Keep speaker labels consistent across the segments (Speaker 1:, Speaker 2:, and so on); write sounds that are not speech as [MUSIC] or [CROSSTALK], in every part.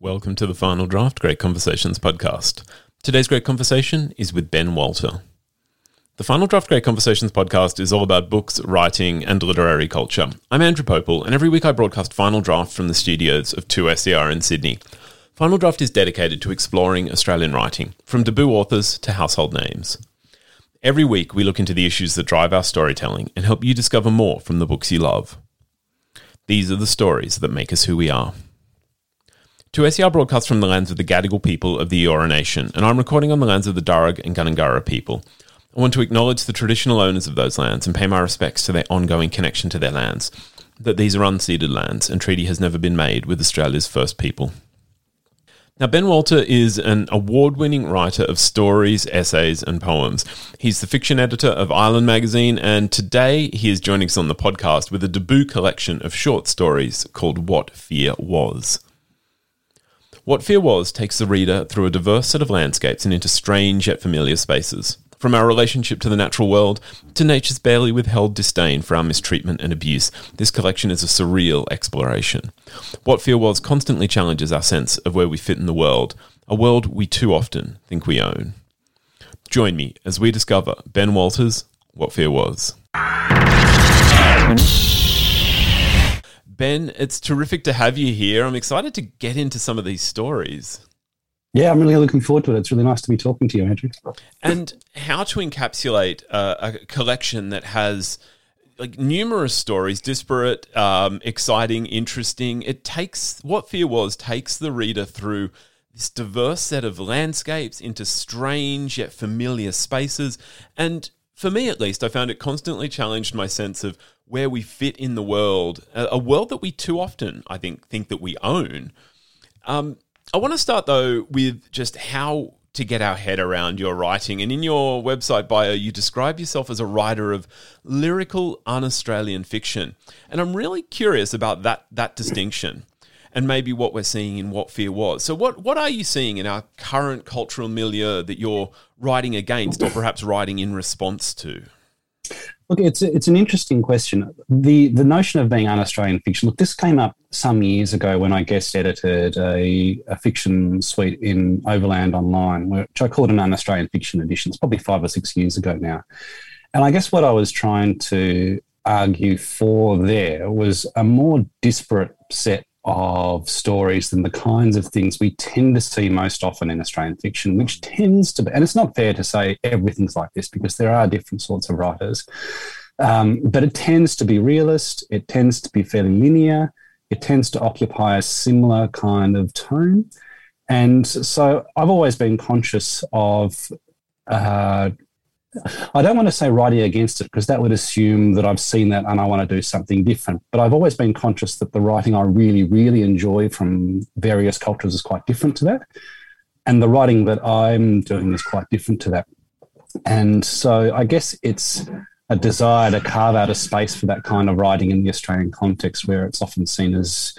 Speaker 1: Welcome to the Final Draft Great Conversations podcast. Today's great conversation is with Ben Walter. The Final Draft Great Conversations podcast is all about books, writing, and literary culture. I'm Andrew Popel, and every week I broadcast Final Draft from the studios of 2SER in Sydney. Final Draft is dedicated to exploring Australian writing, from debut authors to household names. Every week we look into the issues that drive our storytelling and help you discover more from the books you love. These are the stories that make us who we are. 2SER broadcast from the lands of the Gadigal people of the Eora Nation, and I'm recording on the lands of the Darug and Gundungurra people. I want to acknowledge the traditional owners of those lands and pay my respects to their ongoing connection to their lands, that these are unceded lands and treaty has never been made with Australia's first people. Now, Ben Walter is an award winning writer of stories, essays, and poems. He's the fiction editor of Island magazine, and today he is joining us on the podcast with a debut collection of short stories called What Fear Was. What Fear Was takes the reader through a diverse set of landscapes and into strange yet familiar spaces. From our relationship to the natural world to nature's barely withheld disdain for our mistreatment and abuse, this collection is a surreal exploration. What Fear Was constantly challenges our sense of where we fit in the world, a world we too often think we own. Join me as we discover Ben Walter's What Fear Was. Ben, it's terrific to have you here. I'm excited to get into some of these stories.
Speaker 2: Yeah, I'm really looking forward to it. It's really nice to be talking to you, Andrew.
Speaker 1: And how to encapsulate uh, a collection that has like numerous stories, disparate, um, exciting, interesting. It takes what fear was takes the reader through this diverse set of landscapes into strange yet familiar spaces. And for me, at least, I found it constantly challenged my sense of where we fit in the world, a, world that we too often, I think, think that we own. Um, I want to start though with just how to get our head around your writing. And in your website bio, you describe yourself as a writer of lyrical un Australian fiction. And I'm really curious about that, that distinction and maybe what we're seeing in What Fear Was. So, what, what are you seeing in our current cultural milieu that you're writing against or perhaps writing in response to?
Speaker 2: Look, it's it's an interesting question. the The notion of being un-Australian fiction. Look, this came up some years ago when I guest edited a, a fiction suite in Overland Online, which I called an un-Australian fiction edition. It's probably five or six years ago now. And I guess what I was trying to argue for there was a more disparate set of stories than the kinds of things we tend to see most often in Australian fiction, which tends to be, and it's not fair to say everything's like this because there are different sorts of writers, um, but it tends to be realist, it tends to be fairly linear, it tends to occupy a similar kind of tone. And so I've always been conscious of uh, I don't want to say writing against it because that would assume that I've seen that and I want to do something different. But I've always been conscious that the writing I really, really enjoy from various cultures is quite different to that. And the writing that I'm doing is quite different to that. And so I guess it's a desire to carve out a space for that kind of writing in the Australian context where it's often seen as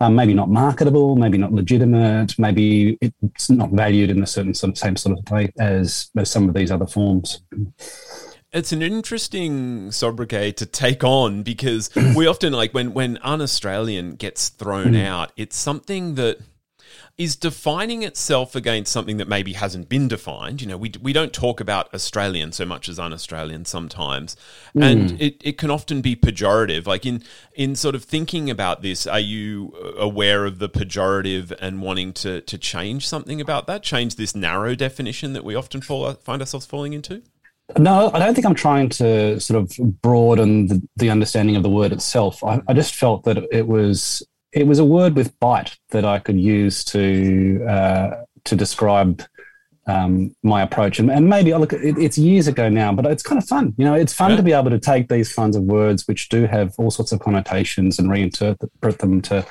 Speaker 2: um, maybe not marketable, maybe not legitimate, maybe it's not valued in a certain sort of same sort of way as, as some of these other forms.
Speaker 1: It's an interesting sobriquet to take on because we often like when when un-Australian gets thrown mm. out, it's something that is defining itself against something that maybe hasn't been defined. You know, we, we don't talk about Australian so much as un-Australian sometimes, mm. and it, it can often be pejorative. Like in in sort of thinking about this, are you aware of the pejorative and wanting to to change something about that? Change this narrow definition that we often fall, find ourselves falling into.
Speaker 2: No, I don't think I'm trying to sort of broaden the, the understanding of the word itself. I, I, just felt that it was it was a word with bite that I could use to uh, to describe um, my approach. And, and maybe look, it, it's years ago now, but it's kind of fun. You know, it's fun yeah. to be able to take these kinds of words, which do have all sorts of connotations, and reinterpret them to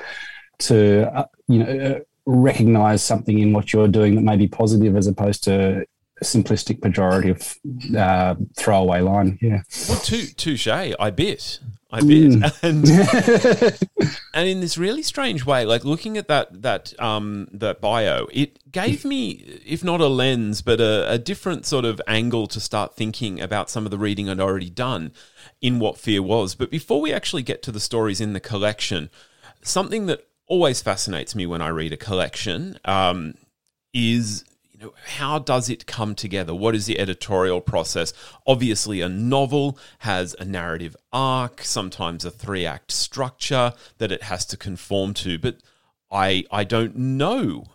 Speaker 2: to uh, you know uh, recognize something in what you're doing that may be positive, as opposed to simplistic pejorative uh, throwaway line. Yeah.
Speaker 1: Well, touche. I bet. I bet. Mm. [LAUGHS] And, [LAUGHS] and in this really strange way, like looking at that that um that bio, it gave me, if not a lens, but a, a different sort of angle to start thinking about some of the reading I'd already done in what fear was. But before we actually get to the stories in the collection, something that always fascinates me when I read a collection um, is how does it come together? What is the editorial process? Obviously, a novel has a narrative arc, sometimes a three act structure that it has to conform to, but I I don't know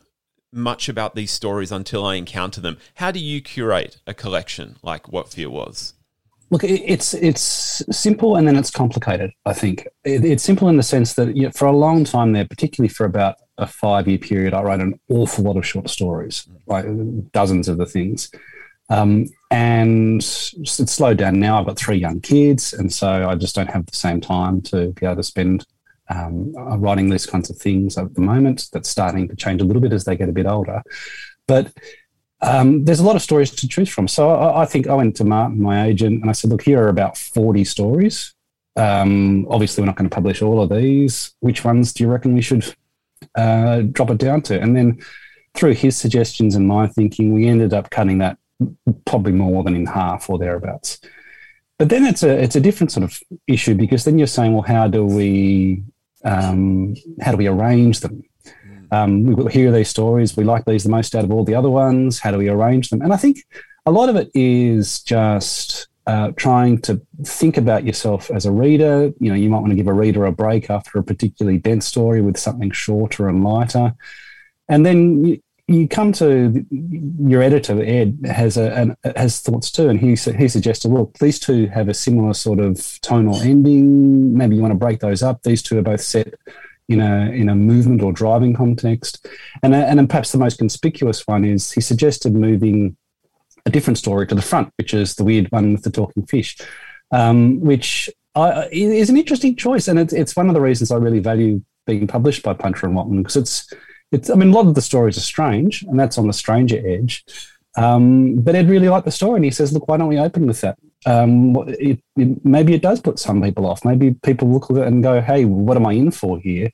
Speaker 1: much about these stories until I encounter them. How do you curate a collection like What Fear Was?
Speaker 2: Look, it's it's simple and then it's complicated. I think it's simple in the sense that you know, for a long time there, particularly for about a five year period, I wrote an awful lot of short stories, like dozens of the things. Um, and it's slowed down now. I've got three young kids, and so I just don't have the same time to be able to spend um, writing these kinds of things at the moment. That's starting to change a little bit as they get a bit older. But um, there's a lot of stories to choose from. So I, I, think I went to Martin, my agent, and I said, look, here are about 40 stories. Um, obviously, we're not going to publish all of these. Which ones do you reckon we should uh, drop it down to? And then through his suggestions and my thinking, we ended up cutting that probably more than in half or thereabouts. But then it's a it's a different sort of issue because then you're saying, well, how do we um, how do we arrange them? Um, we hear these stories. We like these the most out of all the other ones. How do we arrange them? And I think a lot of it is just uh, trying to think about yourself as a reader. You know, you might want to give a reader a break after a particularly dense story with something shorter and lighter. And then you, you come to your editor, Ed, has a an, has thoughts too, and he he suggested, look, these two have a similar sort of tonal ending. Maybe you want to break those up. These two are both set in a in a movement or driving context. And and perhaps the most conspicuous one is he suggested moving a different story to the front, which is the weird one with the talking fish, um, which I, is an interesting choice, and it's it's one of the reasons I really value being published by Puncher and Wattmann because it's it's. I mean, a lot of the stories are strange, and that's on the stranger edge. Um, but Ed really liked the story, and he says, "Look, why don't we open with that? um, it, it, maybe it does put some people off. Maybe people look at it and go, "Hey, what am I in for here?"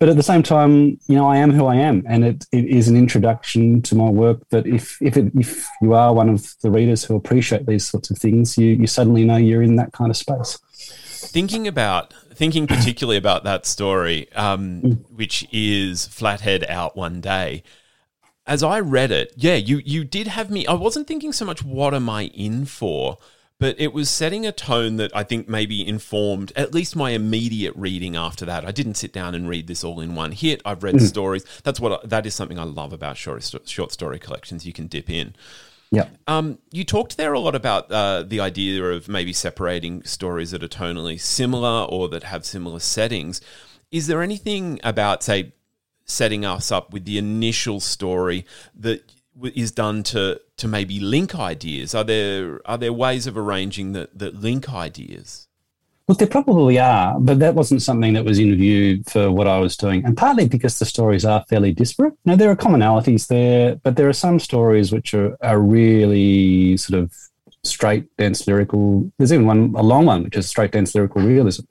Speaker 2: But at the same time, you know, I am who I am, and it, it is an introduction to my work. That if if it, if you are one of the readers who appreciate these sorts of things, you you suddenly know you're in that kind of space.
Speaker 1: Thinking about thinking particularly about that story, um, mm. which is Flathead out one day as I read it, yeah, you you did have me. I wasn't thinking so much what am I in for, but it was setting a tone that I think maybe informed at least my immediate reading after that. I didn't sit down and read this all in one hit. I've read mm. stories. That's what I, that is something I love about short short story collections. You can dip in.
Speaker 2: Yeah.
Speaker 1: Um, you talked there a lot about uh, the idea of maybe separating stories that are tonally similar or that have similar settings. Is there anything about, say, setting us up with the initial story that is done to to maybe link ideas? Are there are there ways of arranging that that link ideas?
Speaker 2: Look, there probably are, but that wasn't something that was in view for what I was doing, and partly because the stories are fairly disparate. Now there are commonalities there, but there are some stories which are, are really sort of straight, dense lyrical. There's even one a long one which is straight, dense lyrical realism,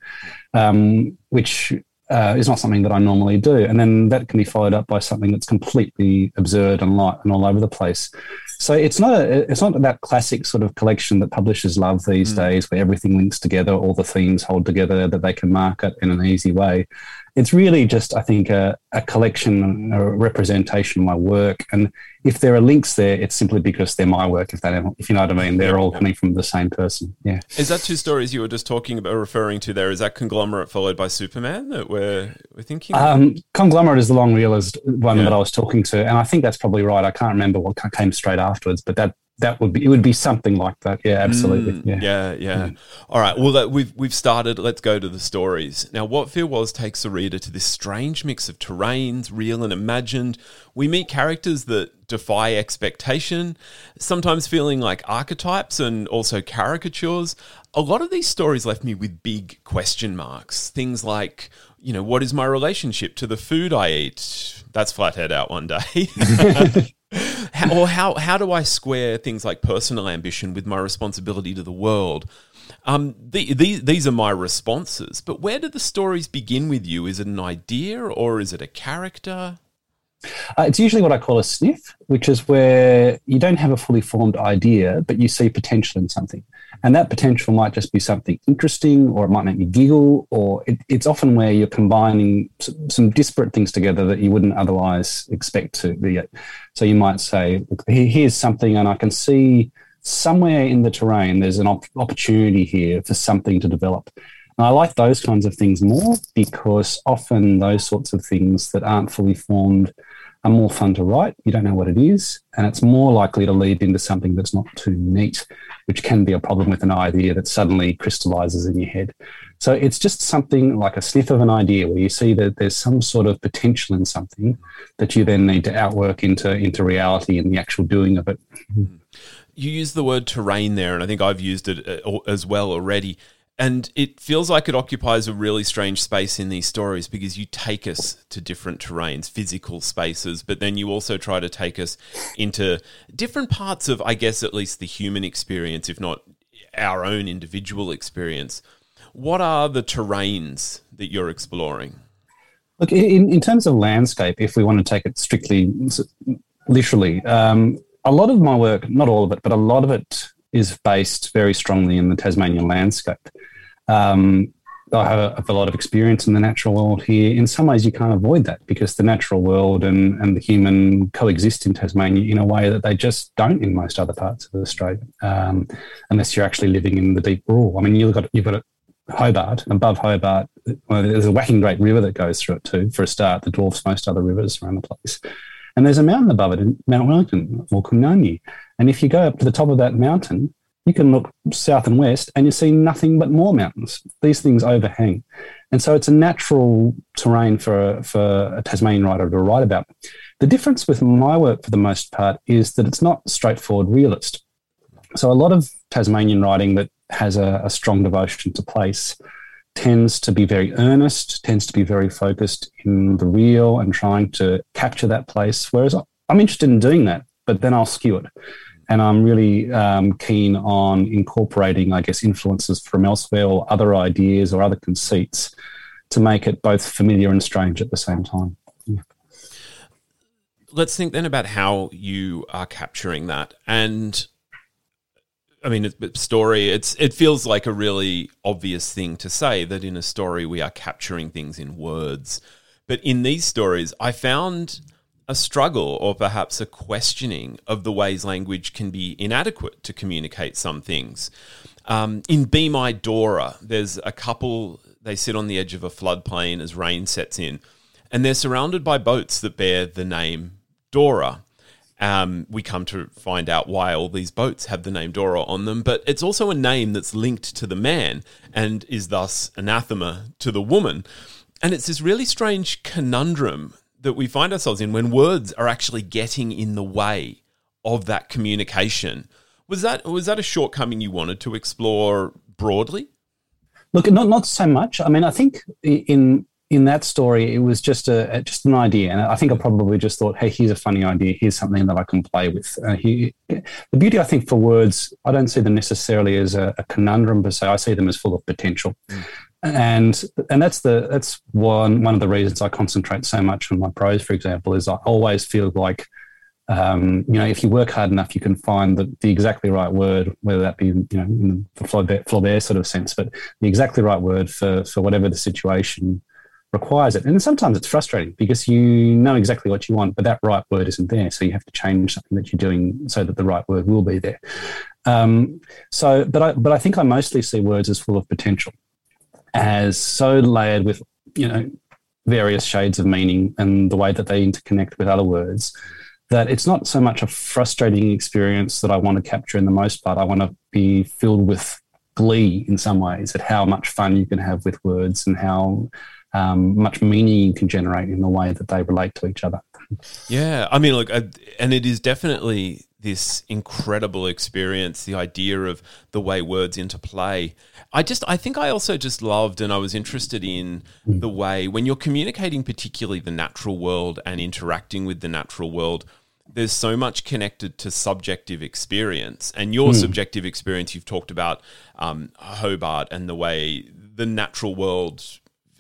Speaker 2: um, which uh, is not something that I normally do. And then that can be followed up by something that's completely absurd and light and all over the place. So it's not a, it's not that classic sort of collection that publishers love these mm. days, where everything links together, all the themes hold together, that they can market in an easy way. It's really just, I think, a, a collection, a representation of my work, and if there are links there, it's simply because they're my work. If that, if you know what I mean, they're all coming from the same person. Yeah.
Speaker 1: Is that two stories you were just talking about, referring to there? Is that conglomerate followed by Superman that we're we're thinking?
Speaker 2: Um, conglomerate is the long realist one yeah. that I was talking to, and I think that's probably right. I can't remember what came straight afterwards, but that that would be it would be something like that. Yeah absolutely. Mm,
Speaker 1: yeah. yeah. yeah. Yeah. All right. Well uh, we've we've started. Let's go to the stories. Now what fear was takes the reader to this strange mix of terrains real and imagined. We meet characters that defy expectation sometimes feeling like archetypes and also caricatures. A lot of these stories left me with big question marks. Things like you know what is my relationship to the food i eat? That's flathead out one day [LAUGHS] [LAUGHS] how, or how how do I square things like personal ambition with my responsibility to the world? Um, the, the, these are my responses. But where do the stories begin with you? Is it an idea or is it a character?
Speaker 2: Uh, it's usually what I call a sniff, which is where you don't have a fully formed idea, but you see potential in something. And that potential might just be something interesting, or it might make you giggle, or it, it's often where you're combining some disparate things together that you wouldn't otherwise expect to be. So you might say, here's something, and I can see somewhere in the terrain there's an op- opportunity here for something to develop. And I like those kinds of things more because often those sorts of things that aren't fully formed are more fun to write. You don't know what it is, and it's more likely to lead into something that's not too neat, which can be a problem with an idea that suddenly crystallizes in your head. So it's just something like a sniff of an idea where you see that there's some sort of potential in something that you then need to outwork into, into reality and the actual doing of it.
Speaker 1: You use the word terrain there, and I think I've used it uh, as well already. And it feels like it occupies a really strange space in these stories because you take us to different terrains, physical spaces, but then you also try to take us into different parts of, I guess, at least the human experience, if not our own individual experience. What are the terrains that you're exploring?
Speaker 2: Look, in, in terms of landscape, if we want to take it strictly literally, um, a lot of my work, not all of it, but a lot of it is based very strongly in the Tasmanian landscape. Um, I have a lot of experience in the natural world here. In some ways, you can't avoid that because the natural world and, and the human coexist in Tasmania in a way that they just don't in most other parts of Australia, um, unless you're actually living in the deep rural. I mean, you've got you've got Hobart above Hobart. Well, there's a whacking great river that goes through it too. For a start, that dwarfs most other rivers around the place. And there's a mountain above it, Mount Wellington or Kunanyi. And if you go up to the top of that mountain, you can look south and west and you see nothing but more mountains. These things overhang. And so it's a natural terrain for, for a Tasmanian writer to write about. The difference with my work, for the most part, is that it's not straightforward realist. So a lot of Tasmanian writing that has a, a strong devotion to place tends to be very earnest, tends to be very focused in the real and trying to capture that place. Whereas I'm interested in doing that, but then I'll skew it and I'm really um, keen on incorporating, I guess, influences from elsewhere or other ideas or other conceits to make it both familiar and strange at the same time. Yeah.
Speaker 1: Let's think then about how you are capturing that. And I mean, story. It's it feels like a really obvious thing to say that in a story we are capturing things in words, but in these stories, I found a struggle or perhaps a questioning of the ways language can be inadequate to communicate some things. Um, in Be My Dora, there's a couple, they sit on the edge of a floodplain as rain sets in, and they're surrounded by boats that bear the name Dora. Um, we come to find out why all these boats have the name Dora on them, but it's also a name that's linked to the man and is thus anathema to the woman. And it's this really strange conundrum that we find ourselves in when words are actually getting in the way of that communication. Was that was that a shortcoming you wanted to explore broadly?
Speaker 2: Look, not not so much. I mean, I think in in that story, it was just a just an idea, and I think I probably just thought, "Hey, here's a funny idea. Here's something that I can play with." Uh, he, the beauty, I think, for words, I don't see them necessarily as a, a conundrum per se. I see them as full of potential. Mm and and that's the that's one one of the reasons I concentrate so much on my prose, for example, is I always feel like um, you know if you work hard enough, you can find the, the exactly right word, whether that be you know in the Flaubert, Flaubert sort of sense, but the exactly right word for for whatever the situation requires it. And sometimes it's frustrating because you know exactly what you want, but that right word isn't there, so you have to change something that you're doing so that the right word will be there. Um, so, but I but I think I mostly see words as full of potential as so layered with, you know, various shades of meaning and the way that they interconnect with other words that it's not so much a frustrating experience that I want to capture in the most part. I want to be filled with glee in some ways at how much fun you can have with words and how um, much meaning you can generate in the way that they relate to each other.
Speaker 1: Yeah, I mean, look, and it is definitely this incredible experience, the idea of the way words interplay. I just, I think I also just loved and I was interested in mm. the way when you're communicating, particularly the natural world and interacting with the natural world, there's so much connected to subjective experience. And your mm. subjective experience, you've talked about um, Hobart and the way the natural world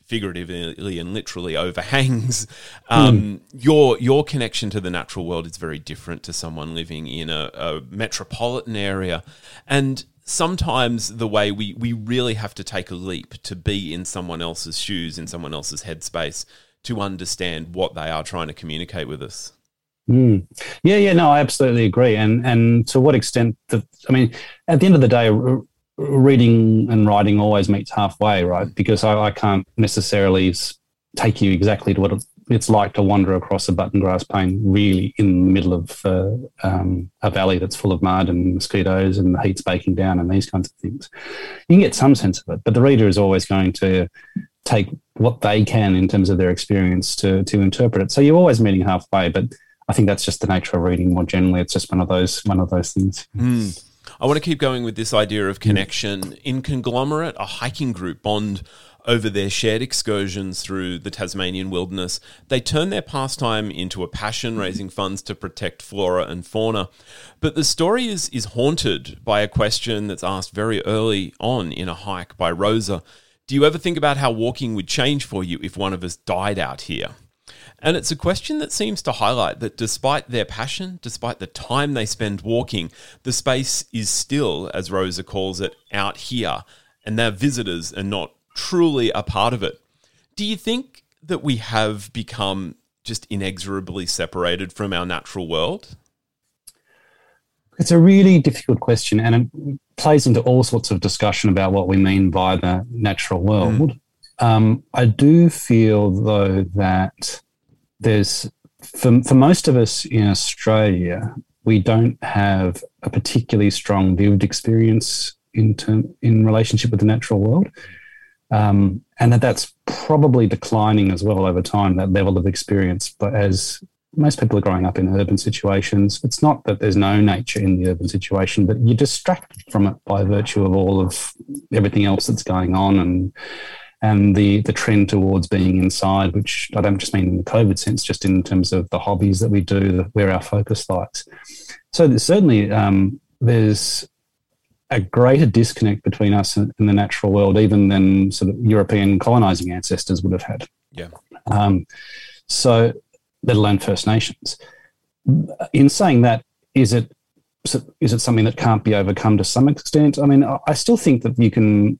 Speaker 1: figuratively and literally overhangs, [LAUGHS] um, mm. your your connection to the natural world is very different to someone living in a, a metropolitan area, and sometimes the way we we really have to take a leap to be in someone else's shoes, in someone else's headspace, to understand what they are trying to communicate with us.
Speaker 2: Mm. Yeah, yeah, no, I absolutely agree. And and to what extent? The, I mean, at the end of the day, reading and writing always meets halfway, right? Because I, I can't necessarily take you exactly to what it's like to wander across a button grass plain, really in the middle of uh, um, a valley that's full of mud and mosquitoes and the heat's baking down and these kinds of things. You can get some sense of it, but the reader is always going to take what they can in terms of their experience to to interpret it. So you're always meeting halfway, but I think that's just the nature of reading more generally. It's just one of those one of those things.
Speaker 1: Mm. I want to keep going with this idea of connection. In Conglomerate, a hiking group bond over their shared excursions through the Tasmanian wilderness. They turn their pastime into a passion, raising funds to protect flora and fauna. But the story is, is haunted by a question that's asked very early on in a hike by Rosa. Do you ever think about how walking would change for you if one of us died out here? And it's a question that seems to highlight that despite their passion, despite the time they spend walking, the space is still, as Rosa calls it, out here, and they're visitors and not truly a part of it. Do you think that we have become just inexorably separated from our natural world?
Speaker 2: It's a really difficult question, and it plays into all sorts of discussion about what we mean by the natural world. Mm. Um, I do feel, though, that there's for, for most of us in Australia, we don't have a particularly strong lived experience in term, in relationship with the natural world, um, and that that's probably declining as well over time. That level of experience, but as most people are growing up in urban situations, it's not that there's no nature in the urban situation, but you're distracted from it by virtue of all of everything else that's going on and and the the trend towards being inside, which I don't just mean in the COVID sense, just in terms of the hobbies that we do, where our focus lies. So certainly um, there's a greater disconnect between us and, the natural world, even than sort of European colonizing ancestors would have had.
Speaker 1: Yeah.
Speaker 2: Um, so, let alone First Nations. In saying that, is it is it something that can't be overcome to some extent? I mean, I still think that you can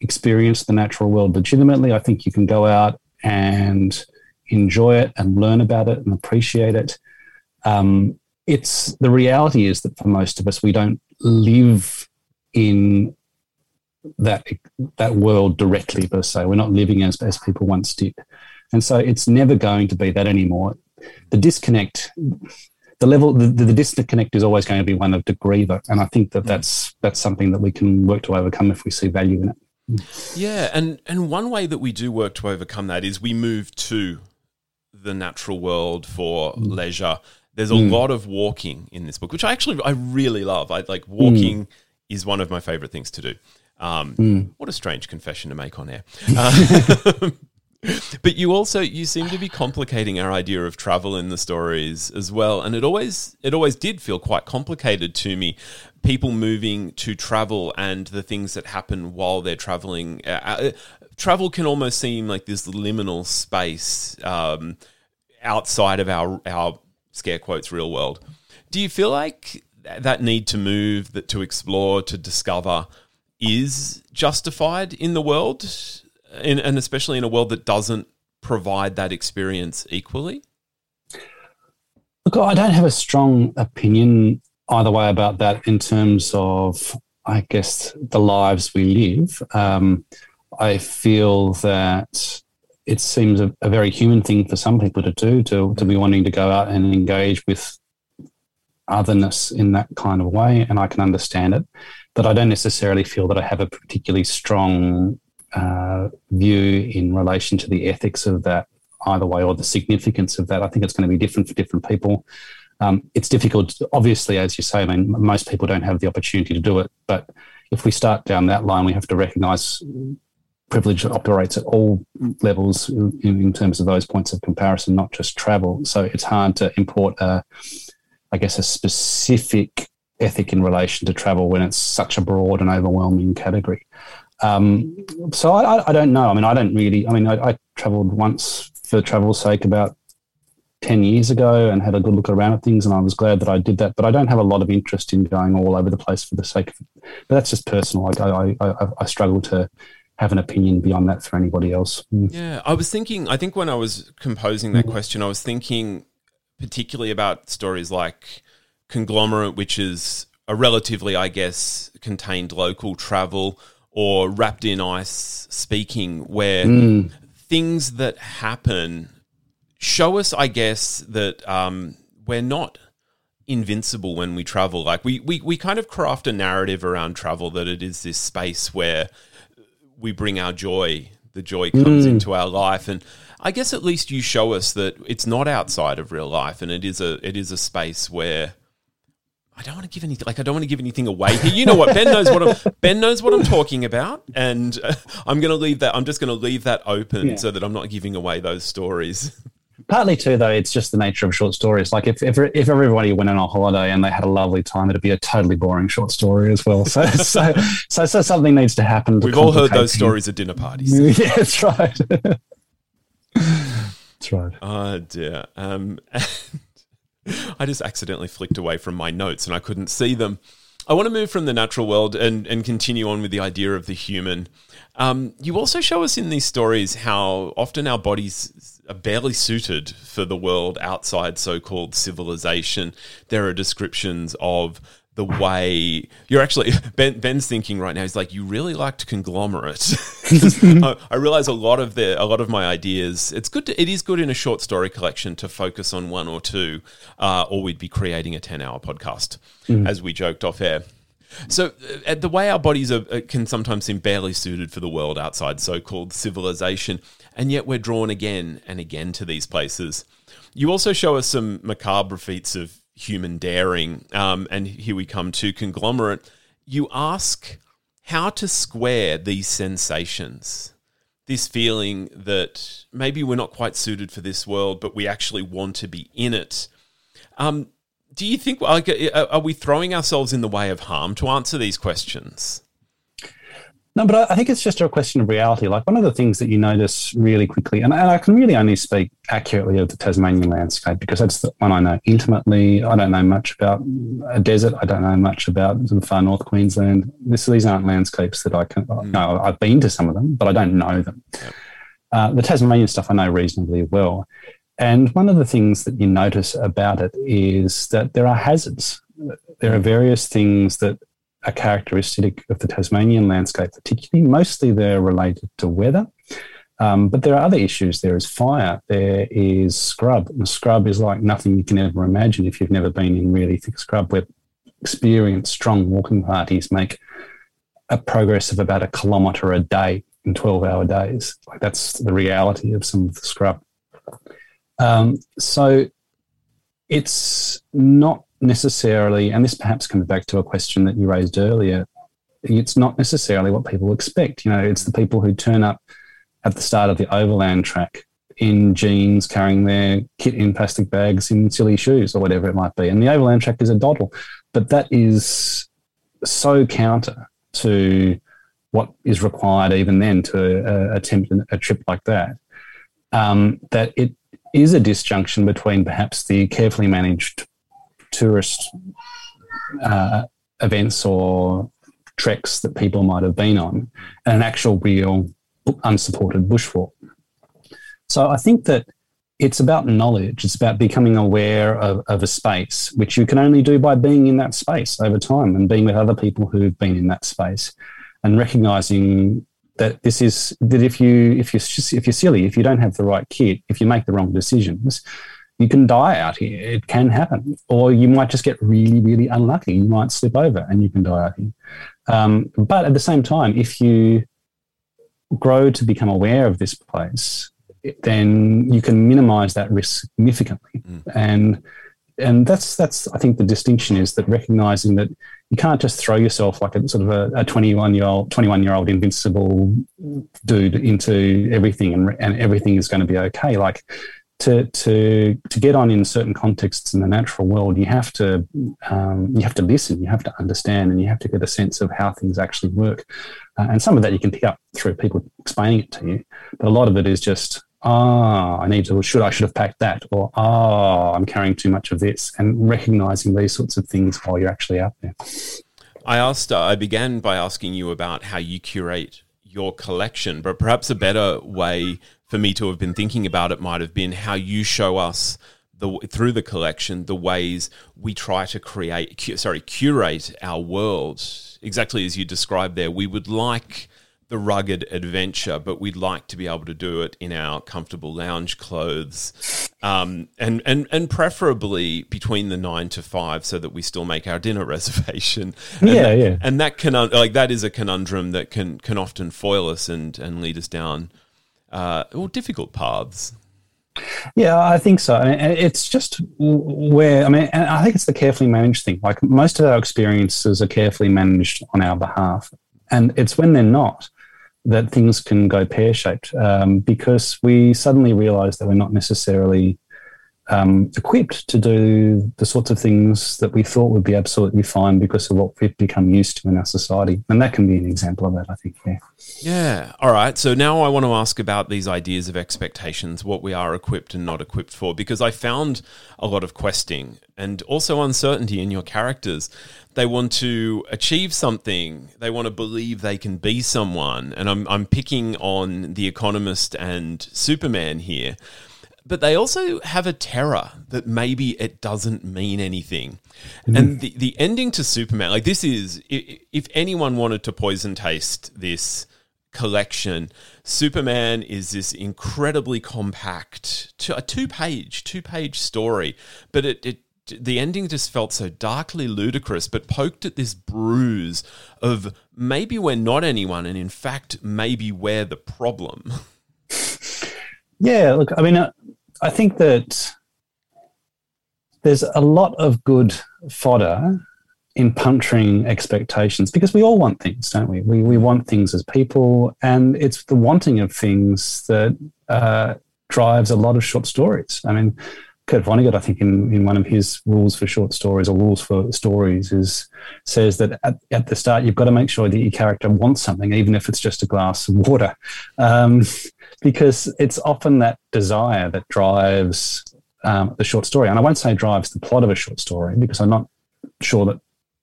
Speaker 2: experience the natural world legitimately. I think you can go out and enjoy it and learn about it and appreciate it. Um, it's the reality is that for most of us, we don't live in that that world directly per se. We're not living as as people once did, and so it's never going to be that anymore. The disconnect, the level, the, the disconnect is always going to be one of degree, though, and I think that that's that's something that we can work to overcome if we see value in it.
Speaker 1: Yeah, and and one way that we do work to overcome that is we move to the natural world for mm. leisure. There's a mm. lot of walking in this book, which I actually I really love. I like walking mm. is one of my favorite things to do. Um, mm. What a strange confession to make on air. Uh, [LAUGHS] but you also you seem to be complicating our idea of travel in the stories as well and it always it always did feel quite complicated to me people moving to travel and the things that happen while they're traveling. Uh, uh, travel can almost seem like this liminal space um, outside of our our scare quotes real world. Do you feel like that need to move that to explore to discover is justified in the world? In, and especially in a world that doesn't provide that experience equally?
Speaker 2: Look, I don't have a strong opinion either way about that in terms of, I guess, the lives we live. Um, I feel that it seems a, a, very human thing for some people to do, to, to be wanting to go out and engage with otherness in that kind of way. And I can understand it. But I don't necessarily feel that I have a particularly strong uh, view in relation to the ethics of that either way or the significance of that. I think it's going to be different for different people. Um, it's difficult, obviously, as you say. I mean, most people don't have the opportunity to do it. But if we start down that line, we have to recognise privilege operates at all levels in, in, terms of those points of comparison, not just travel. So it's hard to import a, I guess, a specific ethic in relation to travel when it's such a broad and overwhelming category. Um, so I, I, don't know. I mean, I don't really. I mean, I, I travelled once for travel's sake about 10 years ago and had a good look around at things and I was glad that I did that but I don't have a lot of interest in going all over the place for the sake of it but that's just personal like I, I, I struggle to have an opinion beyond that for anybody else
Speaker 1: mm. yeah I was thinking I think when I was composing that mm. question I was thinking particularly about stories like conglomerate which is a relatively I guess contained local travel or wrapped in ice speaking where mm. things that happen show us, I guess, that um, we're not invincible when we travel. Like we, we we kind of craft a narrative around travel that it is this space where we bring our joy. The joy comes mm. into our life, and I guess at least you show us that it's not outside of real life, and it is a it is a space where. I don't want to give anything like I don't want to give anything away here. You know what Ben knows what I'm [LAUGHS] Ben knows what I'm talking about, and uh, [LAUGHS] I'm going to leave that. I'm just going to leave that open yeah. so that I'm not giving away those stories.
Speaker 2: Partly too, though, it's just the nature of short stories. Like if, if if everybody went on a holiday and they had a lovely time, it'd be a totally boring short story as well. So [LAUGHS] so so, so something needs to happen. To
Speaker 1: We've all heard those stories at dinner parties. [LAUGHS]
Speaker 2: yeah, that's right. [LAUGHS] that's right.
Speaker 1: Oh dear. Um, I just accidentally flicked away from my notes and I couldn't see them. I want to move from the natural world and, and continue on with the idea of the human. Um, you also show us in these stories how often our bodies are barely suited for the world outside so called civilization. There are descriptions of the way you're actually ben, Ben's thinking right now. He's like, you really liked conglomerate. [LAUGHS] I, I realize a lot of the a lot of my ideas. It's good. To, it is good in a short story collection to focus on one or two, uh, or we'd be creating a ten hour podcast, mm. as we joked off air. So, uh, the way our bodies are, uh, can sometimes seem barely suited for the world outside so called civilization, and yet we're drawn again and again to these places. You also show us some macabre feats of human daring. Um, and here we come to conglomerate. You ask how to square these sensations, this feeling that maybe we're not quite suited for this world, but we actually want to be in it. Um, do you think like are we throwing ourselves in the way of harm to answer these questions?
Speaker 2: No, but I think it's just a question of reality. Like one of the things that you notice really quickly, and, I can really only speak accurately of the Tasmanian landscape because that's the one I know intimately. I don't know much about a desert. I don't know much about the far north Queensland. This, these aren't landscapes that I can. Mm. No, I've been to some of them, but I don't know them. Yep. Uh, the Tasmanian stuff I know reasonably well. And one of the things that you notice about it is that there are hazards. There are various things that a characteristic of the Tasmanian landscape, particularly. Mostly they're related to weather. Um, but there are other issues. There is fire. There is scrub. And scrub is like nothing you can ever imagine if you've never been in really thick scrub, where experienced, strong walking parties make a progress of about a kilometre a day in 12 hour days. Like that's the reality of some of the scrub. Um, so it's not necessarily, and this perhaps comes back to a question that you raised earlier, it's not necessarily what people expect. You know, it's the people who turn up at the start of the overland track in jeans, carrying their kit in plastic bags, in silly shoes, or whatever it might be. And the overland track is a doddle, but that is so counter to what is required even then to uh, attempt a trip like that. Um, that it is a disjunction between perhaps the carefully managed tourist uh, events or treks that people might have been on and an actual real unsupported bushwalk. So I think that it's about knowledge. It's about becoming aware of, of, a space, which you can only do by being in that space over time and being with other people who've been in that space and recognizing that this is that if you if you if you're silly, if you don't have the right kit, if you make the wrong decisions, you can die out here. It can happen. Or you might just get really, really unlucky. You might slip over and you can die out here. Um, but at the same time, if you grow to become aware of this place, then you can minimize that risk significantly. Mm. And and that's that's I think the distinction is that recognizing that you can't just throw yourself like a sort of a, a 21 year old 21 year old invincible dude into everything and, and everything is going to be okay like to to to get on in certain contexts in the natural world, you have to um, you have to listen, you have to understand, and you have to get a sense of how things actually work. Uh, and some of that you can pick up through people explaining it to you, but a lot of it is just ah, I need to should I should have packed that, or ah, I'm carrying too much of this, and recognizing these sorts of things while you're actually out there.
Speaker 1: I asked. Uh, I began by asking you about how you curate your collection, but perhaps a better way for me to have been thinking about it might have been how you show us the through the collection the ways we try to create cu- sorry curate our world. Exactly as you described there we would like the rugged adventure, but we'd like to be able to do it in our comfortable lounge clothes, um, and and and preferably between the nine to five, so that we still make our dinner [LAUGHS] reservation. And
Speaker 2: yeah,
Speaker 1: that,
Speaker 2: yeah.
Speaker 1: And that can like that is a conundrum that can can often foil us and and lead us down uh, well difficult paths.
Speaker 2: Yeah, I think so. And it's just where I mean, I think it's the carefully managed thing. Like most of our experiences are carefully managed on our behalf, and it's when they're not that things can go pear shaped um, because we suddenly realize that we're not necessarily um, equipped to do the sorts of things that we thought would be absolutely fine because of what we've become used to in our society. And that can be an example of that, I think. Yeah.
Speaker 1: Yeah. All right. So now I want to ask about these ideas of expectations, what we are equipped and not equipped for, because I found a lot of questing and also uncertainty in your characters. They want to achieve something, they want to believe they can be someone. And I'm, I'm picking on The Economist and Superman here but they also have a terror that maybe it doesn't mean anything. Mm. And the, the ending to Superman, like this is, if anyone wanted to poison taste this collection, Superman is this incredibly compact, a two page, two page story, but it, it the ending just felt so darkly ludicrous, but poked at this bruise of maybe we're not anyone, and in fact, maybe we're the problem. [LAUGHS]
Speaker 2: Yeah, look, I mean, uh, I think that there's a lot of good fodder in puncturing expectations because we all want things, don't we? We, we want things as people, and it's the wanting of things that uh, drives a lot of short stories. I mean, Kurt Vonnegut, I think, in, in one of his rules for short stories or rules for stories, is says that at, at the start you've got to make sure that your character wants something, even if it's just a glass of water. Um, because it's often that desire that drives um, the short story. And I won't say drives the plot of a short story because I'm not sure that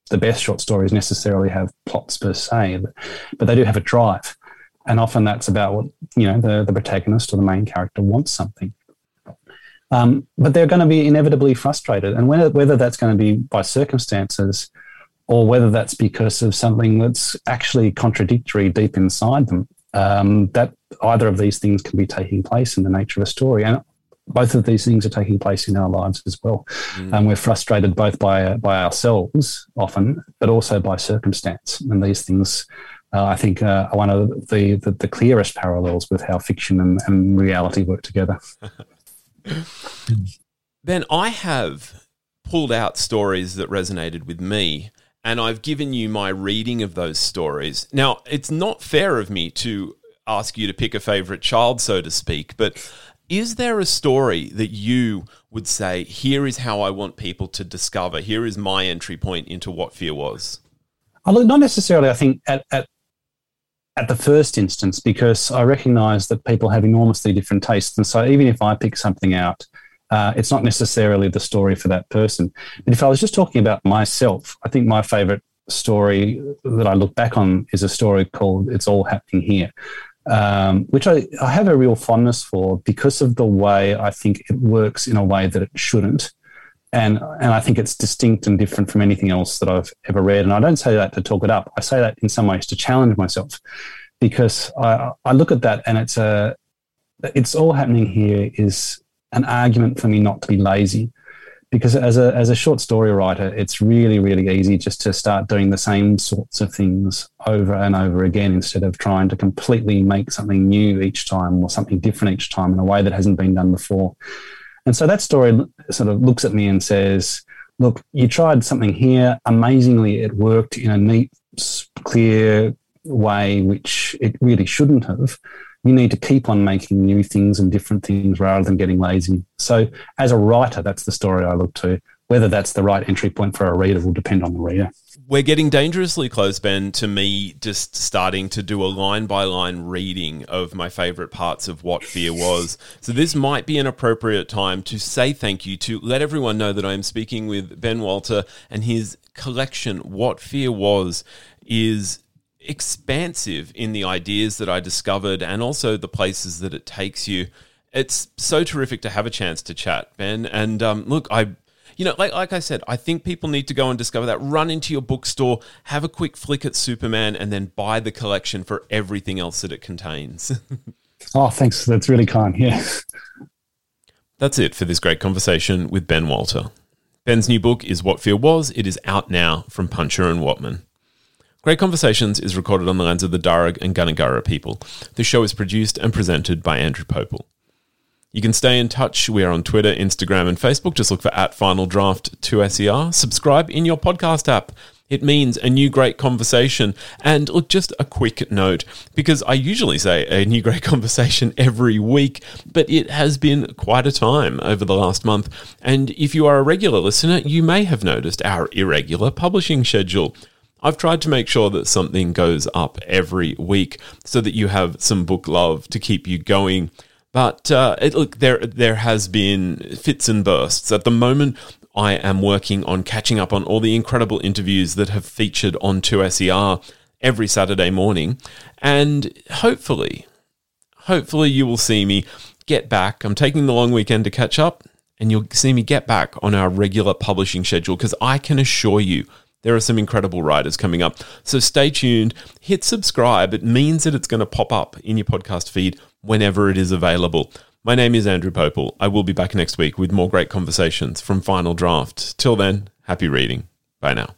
Speaker 2: the best short stories necessarily have plots per se, but, but they do have a drive. And often that's about what, you know, the, the protagonist or the main character wants something. Um, but they're going to be inevitably frustrated. And whether, whether that's going to be by circumstances or whether that's because of something that's actually contradictory deep inside them, um, that either of these things can be taking place in the nature of a story. And both of these things are taking place in our lives as well. Mm. And we're frustrated both by, by ourselves often, but also by circumstance. And these things, uh, I think, uh, are one of the, the, the, clearest parallels with how fiction and, and reality work together. [LAUGHS]
Speaker 1: ben, I have pulled out stories that resonated with me and I've given you my reading of those stories. Now, it's not fair of me to ask you to pick a favorite child, so to speak, but is there a story that you would say, here is how I want people to discover, here is my entry point into what fear was?
Speaker 2: Uh, not necessarily, I think, at, at, at the first instance, because I recognize that people have enormously different tastes. And so even if I pick something out, uh, it's not necessarily the story for that person. But if I was just talking about myself, I think my favorite story that I look back on is a story called It's All Happening Here, um, which I, I have a real fondness for because of the way I think it works in a way that it shouldn't. And, and I think it's distinct and different from anything else that I've ever read. And I don't say that to talk it up. I say that in some ways to challenge myself because I, I look at that and it's a, it's all happening here is an argument for me not to be lazy. Because as a, as a short story writer, it's really, really easy just to start doing the same sorts of things over and over again instead of trying to completely make something new each time or something different each time in a way that hasn't been done before. And so that story sort of looks at me and says, look, you tried something here. Amazingly, it worked in a neat, clear way, which it really shouldn't have. you need to keep on making new things and different things rather than getting lazy. So, as a writer, that's the story I look to. Whether that's the right entry point for a reader will depend on the reader.
Speaker 1: We're getting dangerously close, Ben, to me just starting to do a line by line reading of my favorite parts of What Fear Was. So, this might be an appropriate time to say thank you, to let everyone know that I am speaking with Ben Walter and his collection, What Fear Was, is expansive in the ideas that I discovered and also the places that it takes you. It's so terrific to have a chance to chat, Ben. And um, look, I, you know, like like I said, I think people need to go and discover that. Run into your bookstore, have a quick flick at Superman, and then buy the collection for everything else that it contains. [LAUGHS]
Speaker 2: oh, thanks. That's really kind. Yeah.
Speaker 1: That's it for this great conversation with Ben Walter. Ben's new book is What Fear Was. It is out now from Puncher and Wattmann. Great Conversations is recorded on the lands of the Darug and Gundungurra people. The show is produced and presented by Andrew Popel. You can stay in touch. We are on Twitter, Instagram, and Facebook. Just look for at Final Draft 2SER. Subscribe in your podcast app. It means a new great conversation. And look, just a quick note, because I usually say a new great [LAUGHS] conversation every week, but it has been quite a time over the last month. And if you are a regular listener, you may have noticed our irregular publishing schedule. I've tried to make sure that something goes up every week so that you have some book love to keep you going. But uh, it, look, there there has been fits and bursts. At the moment, I am working on catching up on all the incredible interviews that have featured on 2SER every Saturday morning, and hopefully, hopefully you will see me get back. I'm taking the long weekend to catch up, and you'll see me get back on our regular publishing schedule because I can assure you there are some incredible writers coming up. So stay tuned, hit subscribe. It means that it's going to pop up in your podcast feed whenever it is available. My name is Andrew Popel. I will be back next week with more great conversations from Final Draft. Till then, happy reading. Bye now.